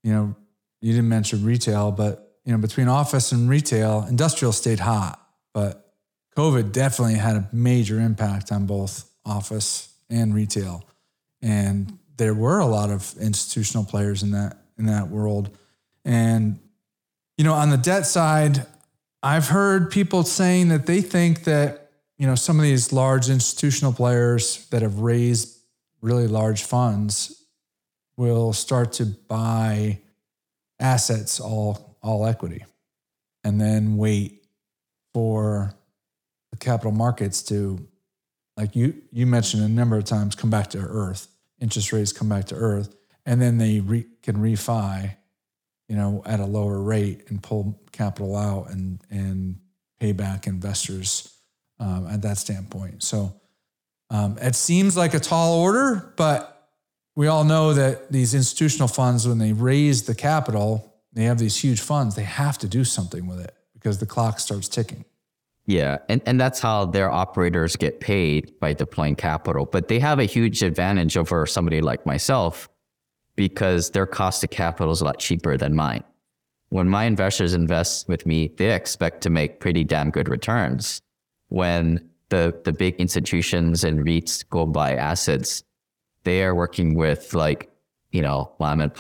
you know, you didn't mention retail, but you know, between office and retail, industrial stayed hot, but COVID definitely had a major impact on both office and retail. And there were a lot of institutional players in that in that world. And you know, on the debt side, I've heard people saying that they think that, you know, some of these large institutional players that have raised really large funds will start to buy assets all all equity and then wait for the capital markets to like you you mentioned a number of times come back to earth. Interest rates come back to earth and then they re, can refi you know at a lower rate and pull capital out and and pay back investors um, at that standpoint. So um, it seems like a tall order but we all know that these institutional funds when they raise the capital they have these huge funds, they have to do something with it because the clock starts ticking. Yeah, and, and that's how their operators get paid by deploying capital. But they have a huge advantage over somebody like myself because their cost of capital is a lot cheaper than mine. When my investors invest with me, they expect to make pretty damn good returns. When the, the big institutions and REITs go buy assets, they are working with like, you know, mom and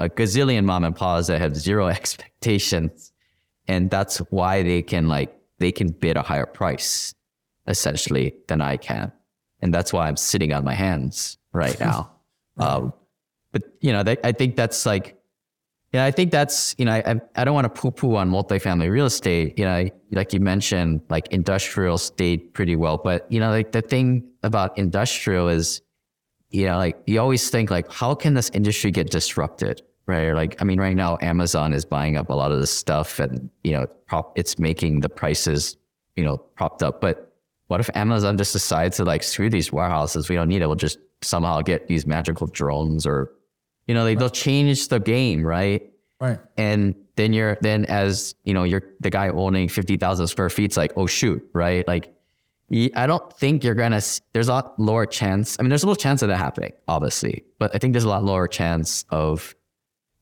a gazillion mom and pops that have zero expectations. And that's why they can like, they can bid a higher price essentially than I can. And that's why I'm sitting on my hands right now. Um, but you know, I think that's like, yeah, I think that's you know, I I don't want to poo poo on multifamily real estate. You know, like you mentioned, like industrial stayed pretty well, but you know, like the thing about industrial is, you know, like you always think like, how can this industry get disrupted? right? Like, I mean, right now Amazon is buying up a lot of this stuff, and you know, prop, it's making the prices, you know, propped up. But what if Amazon just decides to like screw these warehouses? We don't need it. We'll just somehow get these magical drones, or you know, they, right. they'll change the game, right? Right. And then you're then as you know, you're the guy owning fifty thousand square feet. It's like, oh shoot, right? Like. I don't think you're gonna. There's a lot lower chance. I mean, there's a little chance of that happening, obviously, but I think there's a lot lower chance of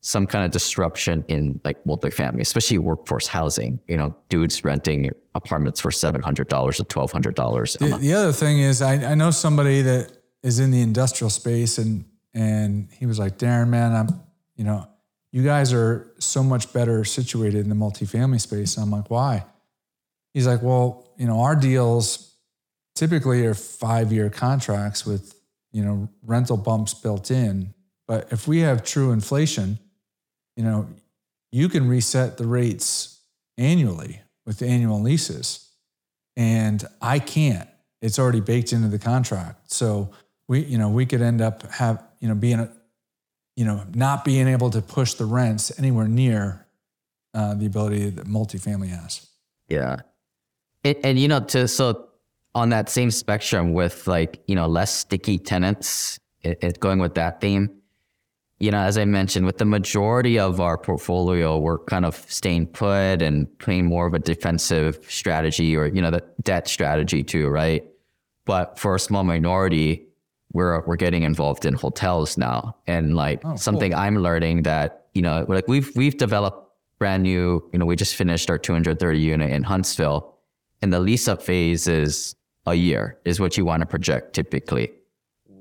some kind of disruption in like multifamily, especially workforce housing. You know, dudes renting apartments for seven hundred dollars or twelve hundred dollars. The, the, other thing is, I, I know somebody that is in the industrial space, and and he was like, Darren, man, I'm, you know, you guys are so much better situated in the multifamily space. And I'm like, why? He's like, well, you know, our deals typically are five year contracts with you know rental bumps built in. But if we have true inflation, you know, you can reset the rates annually with the annual leases. And I can't. It's already baked into the contract. So we, you know, we could end up have, you know, being you know, not being able to push the rents anywhere near uh, the ability that multifamily has. Yeah. It, and, you know, to, so on that same spectrum with like, you know, less sticky tenants, it, it going with that theme, you know, as I mentioned, with the majority of our portfolio, we're kind of staying put and playing more of a defensive strategy or, you know, the debt strategy too, right? But for a small minority, we're we're getting involved in hotels now. And like oh, something cool. I'm learning that, you know, like we've we've developed brand new, you know, we just finished our 230 unit in Huntsville. And the lease up phase is a year, is what you want to project typically.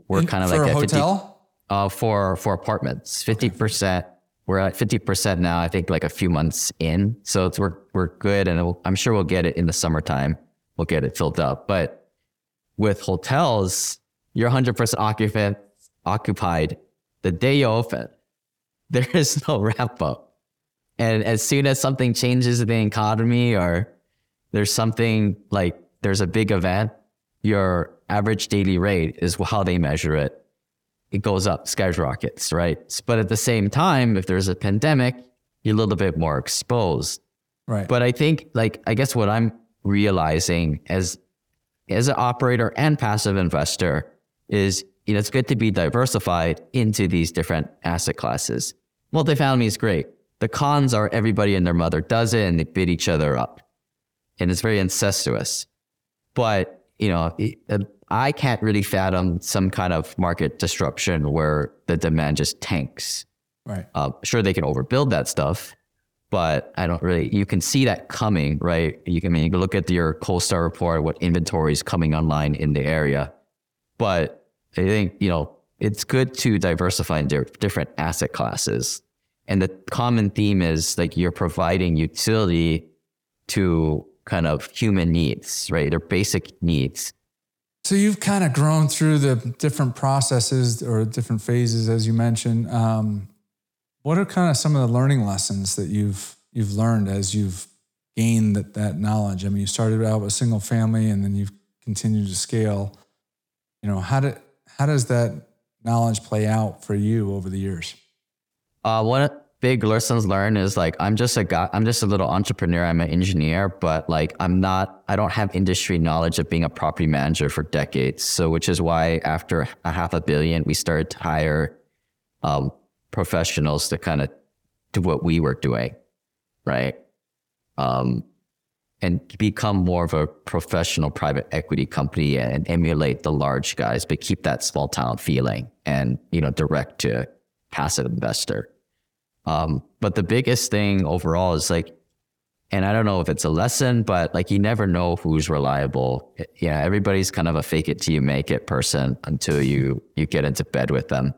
We're kind of like a hotel? 50, uh, for for apartments. Fifty percent. We're at fifty percent now. I think like a few months in, so it's we're we're good, and I'm sure we'll get it in the summertime. We'll get it filled up. But with hotels, you're 100 percent occupant occupied the day you open. There is no wrap up, and as soon as something changes in the economy or there's something like there's a big event, your average daily rate is how they measure it it goes up, skyrockets, right? But at the same time, if there's a pandemic, you're a little bit more exposed. Right. But I think, like, I guess what I'm realizing as as an operator and passive investor is, you know, it's good to be diversified into these different asset classes. Multifamily is great. The cons are everybody and their mother does it and they bid each other up. And it's very incestuous. But, you know, I can't really fathom some kind of market disruption where the demand just tanks. Right. Uh, sure, they can overbuild that stuff, but I don't really. You can see that coming, right? You can I mean you can look at your CoStar report, what inventory is coming online in the area, but I think you know it's good to diversify in different asset classes. And the common theme is like you're providing utility to kind of human needs, right? Their basic needs so you've kind of grown through the different processes or different phases, as you mentioned. Um, what are kind of some of the learning lessons that you've you've learned as you've gained that, that knowledge? I mean, you started out with single family, and then you've continued to scale. You know, how did how does that knowledge play out for you over the years? Uh, one big lessons learned is like I'm just a guy, I'm just a little entrepreneur. I'm an engineer, but like I'm not, I don't have industry knowledge of being a property manager for decades. So, which is why after a half a billion, we started to hire um, professionals to kind of do what we were doing, right? Um, and become more of a professional private equity company and emulate the large guys, but keep that small town feeling and you know direct to passive investor. Um, but the biggest thing overall is like, and I don't know if it's a lesson, but like you never know who's reliable. Yeah, everybody's kind of a fake it till you make it person until you you get into bed with them.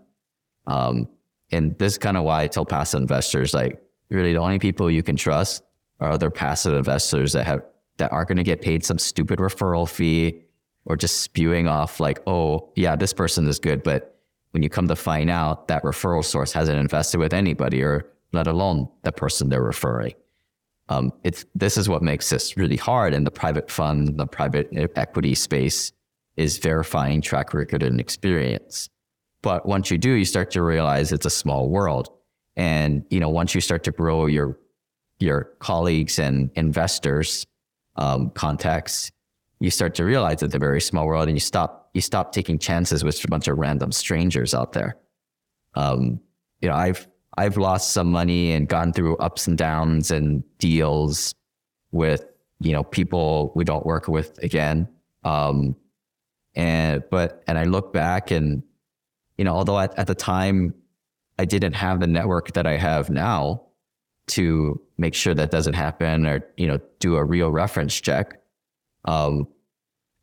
Um, and this is kind of why I tell passive investors like really the only people you can trust are other passive investors that have that aren't going to get paid some stupid referral fee or just spewing off like, oh yeah, this person is good, but when you come to find out that referral source hasn't invested with anybody or let alone the person they're referring. Um, it's this is what makes this really hard in the private fund, the private equity space is verifying track record and experience. But once you do, you start to realize it's a small world. And you know, once you start to grow your your colleagues and investors um, contacts, you start to realize it's a very small world, and you stop you stop taking chances with a bunch of random strangers out there. Um, you know, I've I've lost some money and gone through ups and downs and deals with you know people we don't work with again. Um, and but and I look back and you know although at, at the time I didn't have the network that I have now to make sure that doesn't happen or you know do a real reference check. Um,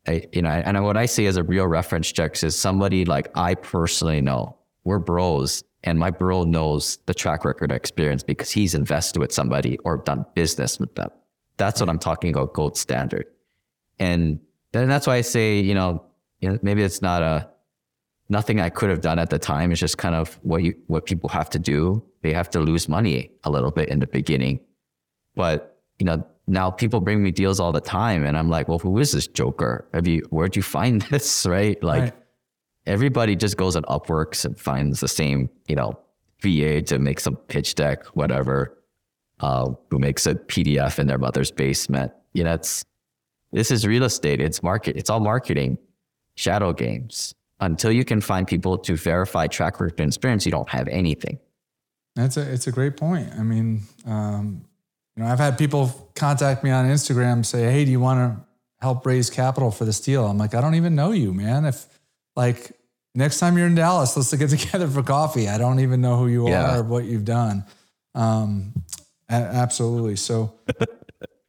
I, you know, and what I see as a real reference check is somebody like I personally know. We're bros, and my bro knows the track record experience because he's invested with somebody or done business with them. That's what I'm talking about, gold standard. And then that's why I say, you know, you know, maybe it's not a nothing I could have done at the time. It's just kind of what you what people have to do. They have to lose money a little bit in the beginning. But, you know, now people bring me deals all the time and I'm like, well, who is this joker? Have you where'd you find this? Right? Like right. everybody just goes on Upworks and finds the same, you know, VA to make some pitch deck, whatever, uh, who makes a PDF in their mother's basement. You know, it's this is real estate. It's market, it's all marketing shadow games. Until you can find people to verify track record and experience, you don't have anything. That's a it's a great point. I mean, um, you know, I've had people contact me on Instagram say, "Hey, do you want to help raise capital for this deal?" I'm like, "I don't even know you, man. If like next time you're in Dallas, let's get together for coffee. I don't even know who you yeah. are or what you've done." Um, absolutely. So,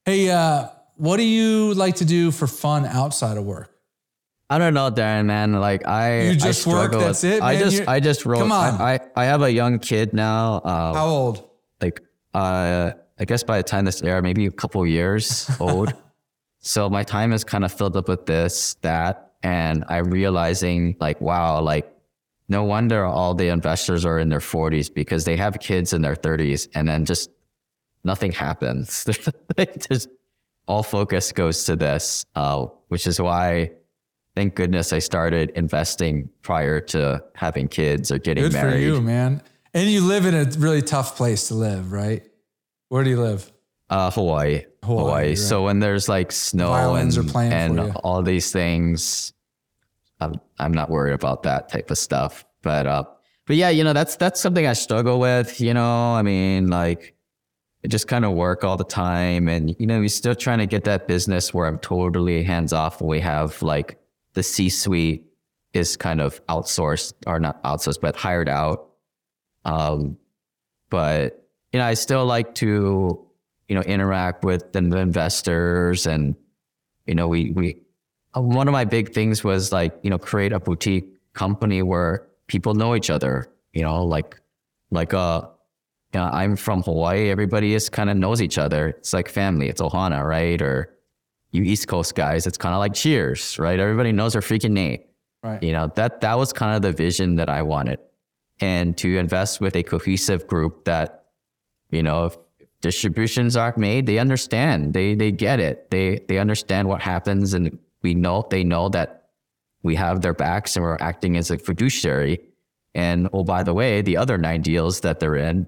hey, uh, what do you like to do for fun outside of work? I don't know, Darren, man. Like I, you just I work. That's it. Man. I just, You're, I just wrote. Come on. I, I have a young kid now. Uh, How old? Like, uh, I guess by the time this air, maybe a couple years old. so my time is kind of filled up with this, that, and I'm realizing like, wow, like no wonder all the investors are in their 40s because they have kids in their 30s, and then just nothing happens. just all focus goes to this, uh, which is why thank goodness I started investing prior to having kids or getting Good married. Good for you, man. And you live in a really tough place to live, right? Where do you live? Uh, Hawaii. Hawaii. Hawaii. Right. So when there's like snow Violins and, and all these things, I'm, I'm not worried about that type of stuff. But uh, but yeah, you know that's that's something I struggle with. You know, I mean, like I just kind of work all the time, and you know, we're still trying to get that business where I'm totally hands off. We have like the C suite is kind of outsourced or not outsourced, but hired out. Um, but you know, I still like to, you know, interact with the investors and, you know, we, we, uh, one of my big things was like, you know, create a boutique company where people know each other, you know, like, like, uh, you know, I'm from Hawaii. Everybody is kind of knows each other. It's like family. It's Ohana, right? Or you East Coast guys, it's kind of like Cheers, right? Everybody knows our freaking name. Right. You know, that that was kind of the vision that I wanted. And to invest with a cohesive group that, you know, if distributions aren't made, they understand. They they get it. They they understand what happens and we know they know that we have their backs and we're acting as a fiduciary. And oh, by the way, the other nine deals that they're in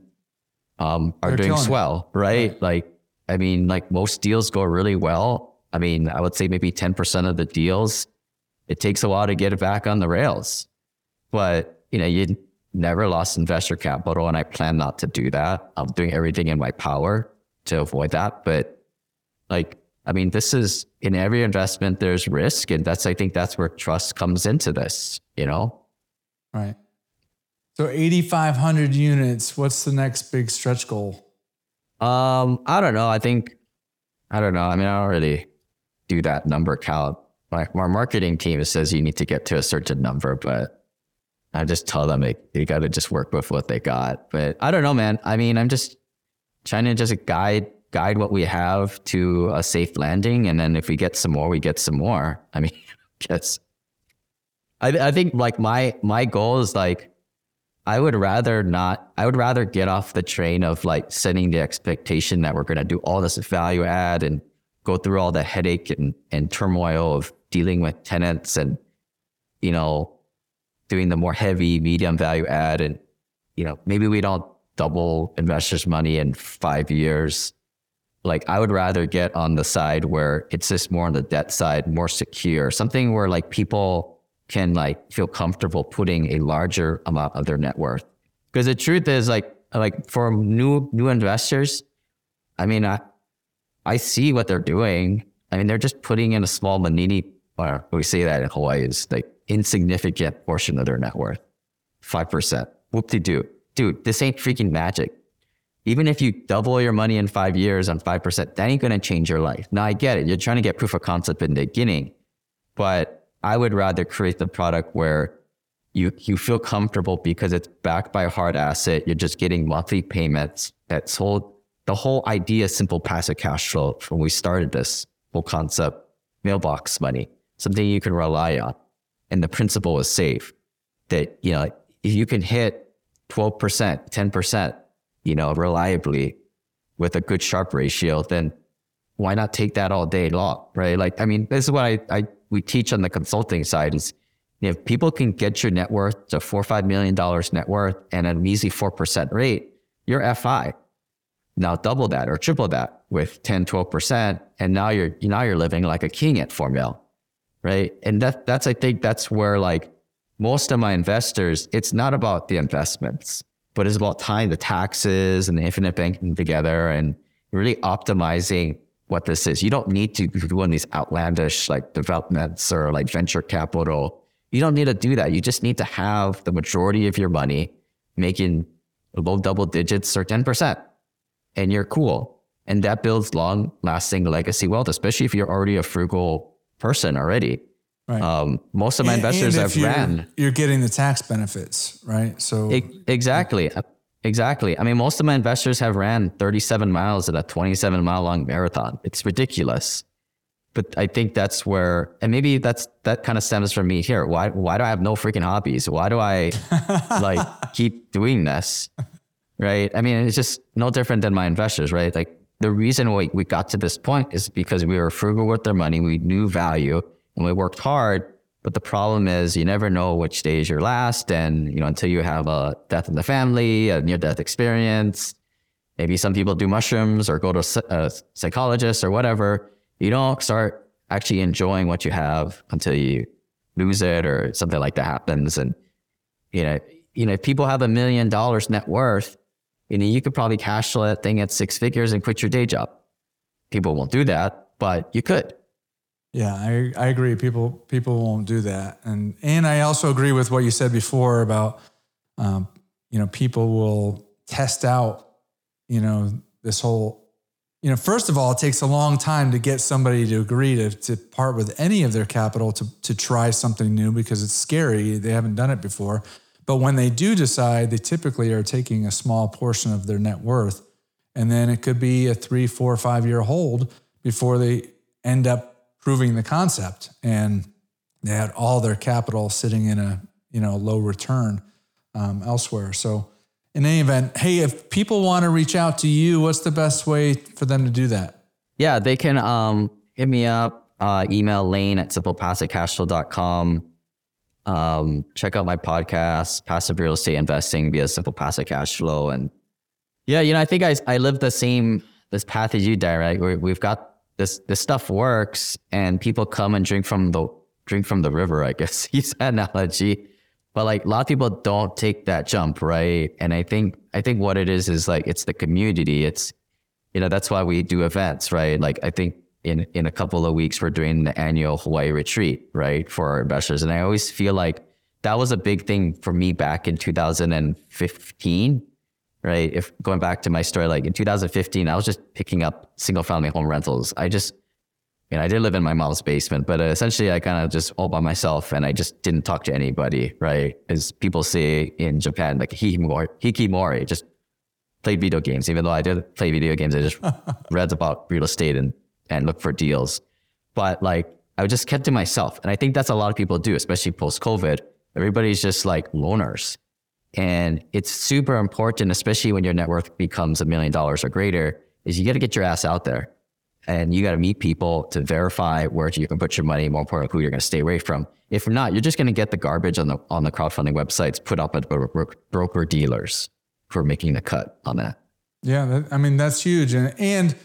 um, are they're doing swell, right? right? Like, I mean, like most deals go really well I mean, I would say maybe 10% of the deals, it takes a while to get it back on the rails. But, you know, you never lost investor capital, and I plan not to do that. I'm doing everything in my power to avoid that. But like, I mean, this is in every investment, there's risk. And that's, I think that's where trust comes into this, you know? Right. So 8,500 units, what's the next big stretch goal? Um, I don't know. I think, I don't know. I mean, I don't really do that number count. My, our marketing team says you need to get to a certain number, but I just tell them they, they got to just work with what they got. But I don't know, man. I mean, I'm just trying to just guide guide what we have to a safe landing, and then if we get some more, we get some more. I mean, guess I, I think like my my goal is like I would rather not. I would rather get off the train of like setting the expectation that we're going to do all this value add and go through all the headache and, and turmoil of dealing with tenants and you know doing the more heavy medium value add and you know maybe we don't double investors money in five years like I would rather get on the side where it's just more on the debt side, more secure, something where like people can like feel comfortable putting a larger amount of their net worth. Because the truth is like like for new new investors, I mean I I see what they're doing. I mean they're just putting in a small manini or we say that in Hawaii is like insignificant portion of their net worth. Five percent. Whoop de doo. Dude, this ain't freaking magic even if you double your money in five years on 5%, that ain't going to change your life. Now, I get it. You're trying to get proof of concept in the beginning, but I would rather create the product where you, you feel comfortable because it's backed by a hard asset. You're just getting monthly payments. That's whole, the whole idea, simple passive cash flow when we started this whole concept, mailbox money, something you can rely on. And the principle is safe that, you know, if you can hit 12%, 10%, you know, reliably with a good Sharpe ratio, then why not take that all day long, right? Like, I mean, this is what I, I we teach on the consulting side is if people can get your net worth to four or five million dollars net worth and an easy four percent rate, you're FI. Now double that or triple that with 10, 12%. And now you're now you're living like a king at four mil. Right. And that that's I think that's where like most of my investors, it's not about the investments but it's about tying the taxes and the infinite banking together and really optimizing what this is. You don't need to do one of these outlandish like developments or like venture capital. You don't need to do that. You just need to have the majority of your money making low double digits or 10%. And you're cool. And that builds long lasting legacy wealth, especially if you're already a frugal person already. Right. Um, most of my investors have you're, ran. You're getting the tax benefits, right? So exactly, exactly. I mean, most of my investors have ran 37 miles at a 27 mile long marathon. It's ridiculous, but I think that's where, and maybe that's that kind of stems from me here. Why why do I have no freaking hobbies? Why do I like keep doing this? Right? I mean, it's just no different than my investors, right? Like the reason we, we got to this point is because we were frugal with their money. We knew value and we worked hard. But the problem is you never know which day is your last. And, you know, until you have a death in the family, a near death experience, maybe some people do mushrooms or go to a uh, psychologist or whatever. You don't start actually enjoying what you have until you lose it or something like that happens. And, you know, you know, if people have a million dollars net worth, you know, you could probably cash flow that thing at six figures and quit your day job. People won't do that, but you could. Yeah, I, I agree. People people won't do that, and and I also agree with what you said before about, um, you know, people will test out, you know, this whole, you know, first of all, it takes a long time to get somebody to agree to to part with any of their capital to to try something new because it's scary. They haven't done it before, but when they do decide, they typically are taking a small portion of their net worth, and then it could be a three, four, five year hold before they end up proving the concept. And they had all their capital sitting in a you know low return um, elsewhere. So in any event hey if people want to reach out to you what's the best way for them to do that? Yeah they can um, hit me up uh, email lane at simplepassivecashflow.com um, check out my podcast passive real estate investing via simple passive cash flow and yeah you know i think i, I live the same this path as you Darren, right we've got this this stuff works and people come and drink from the drink from the river, I guess use analogy. But like a lot of people don't take that jump, right? And I think I think what it is is like it's the community. It's you know, that's why we do events, right? Like I think in in a couple of weeks we're doing the annual Hawaii retreat, right, for our investors. And I always feel like that was a big thing for me back in 2015 right? If going back to my story, like in 2015, I was just picking up single family home rentals. I just, know, I did live in my mom's basement, but essentially I kind of just all by myself and I just didn't talk to anybody, right? As people say in Japan, like hikimori, just played video games. Even though I did play video games, I just read about real estate and, and look for deals. But like I just kept to myself. And I think that's a lot of people do, especially post COVID. Everybody's just like loners. And it's super important, especially when your net worth becomes a million dollars or greater, is you got to get your ass out there and you got to meet people to verify where you can put your money, more important, who you're going to stay away from. If not, you're just going to get the garbage on the, on the crowdfunding websites put up at broker dealers for making the cut on that. Yeah. That, I mean, that's huge. And, and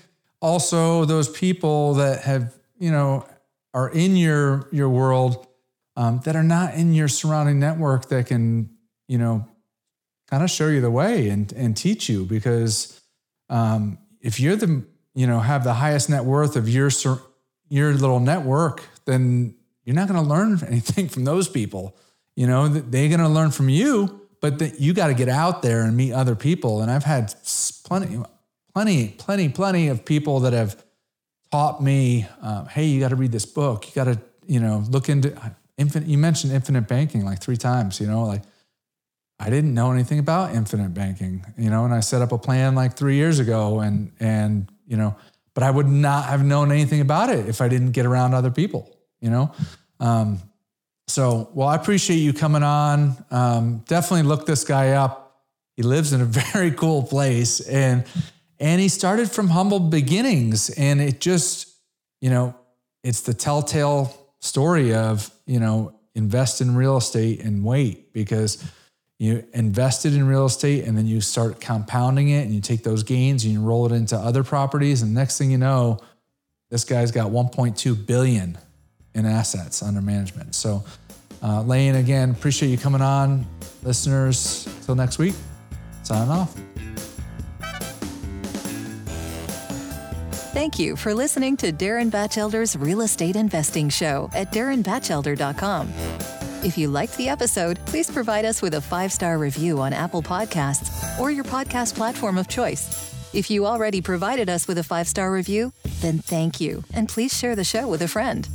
also those people that have, you know, are in your, your world um, that are not in your surrounding network that can, you know, kind of show you the way and, and teach you because um, if you're the you know have the highest net worth of your your little network then you're not going to learn anything from those people. You know they're going to learn from you but that you got to get out there and meet other people. And i've had plenty plenty plenty plenty of people that have taught me uh, hey you got to read this book you got to you know look into infinite you mentioned infinite banking like three times you know like I didn't know anything about infinite banking, you know, and I set up a plan like three years ago and, and, you know, but I would not have known anything about it if I didn't get around other people, you know? Um, so, well, I appreciate you coming on. Um, definitely look this guy up. He lives in a very cool place and, and he started from humble beginnings and it just, you know, it's the telltale story of, you know, invest in real estate and wait because, you invested in real estate and then you start compounding it and you take those gains and you roll it into other properties and next thing you know this guy's got 1.2 billion in assets under management. So uh, lane again appreciate you coming on. Listeners till next week signing off Thank you for listening to Darren Batchelder's Real Estate Investing Show at darrenbatchelder.com. If you liked the episode, please provide us with a five star review on Apple Podcasts or your podcast platform of choice. If you already provided us with a five star review, then thank you, and please share the show with a friend.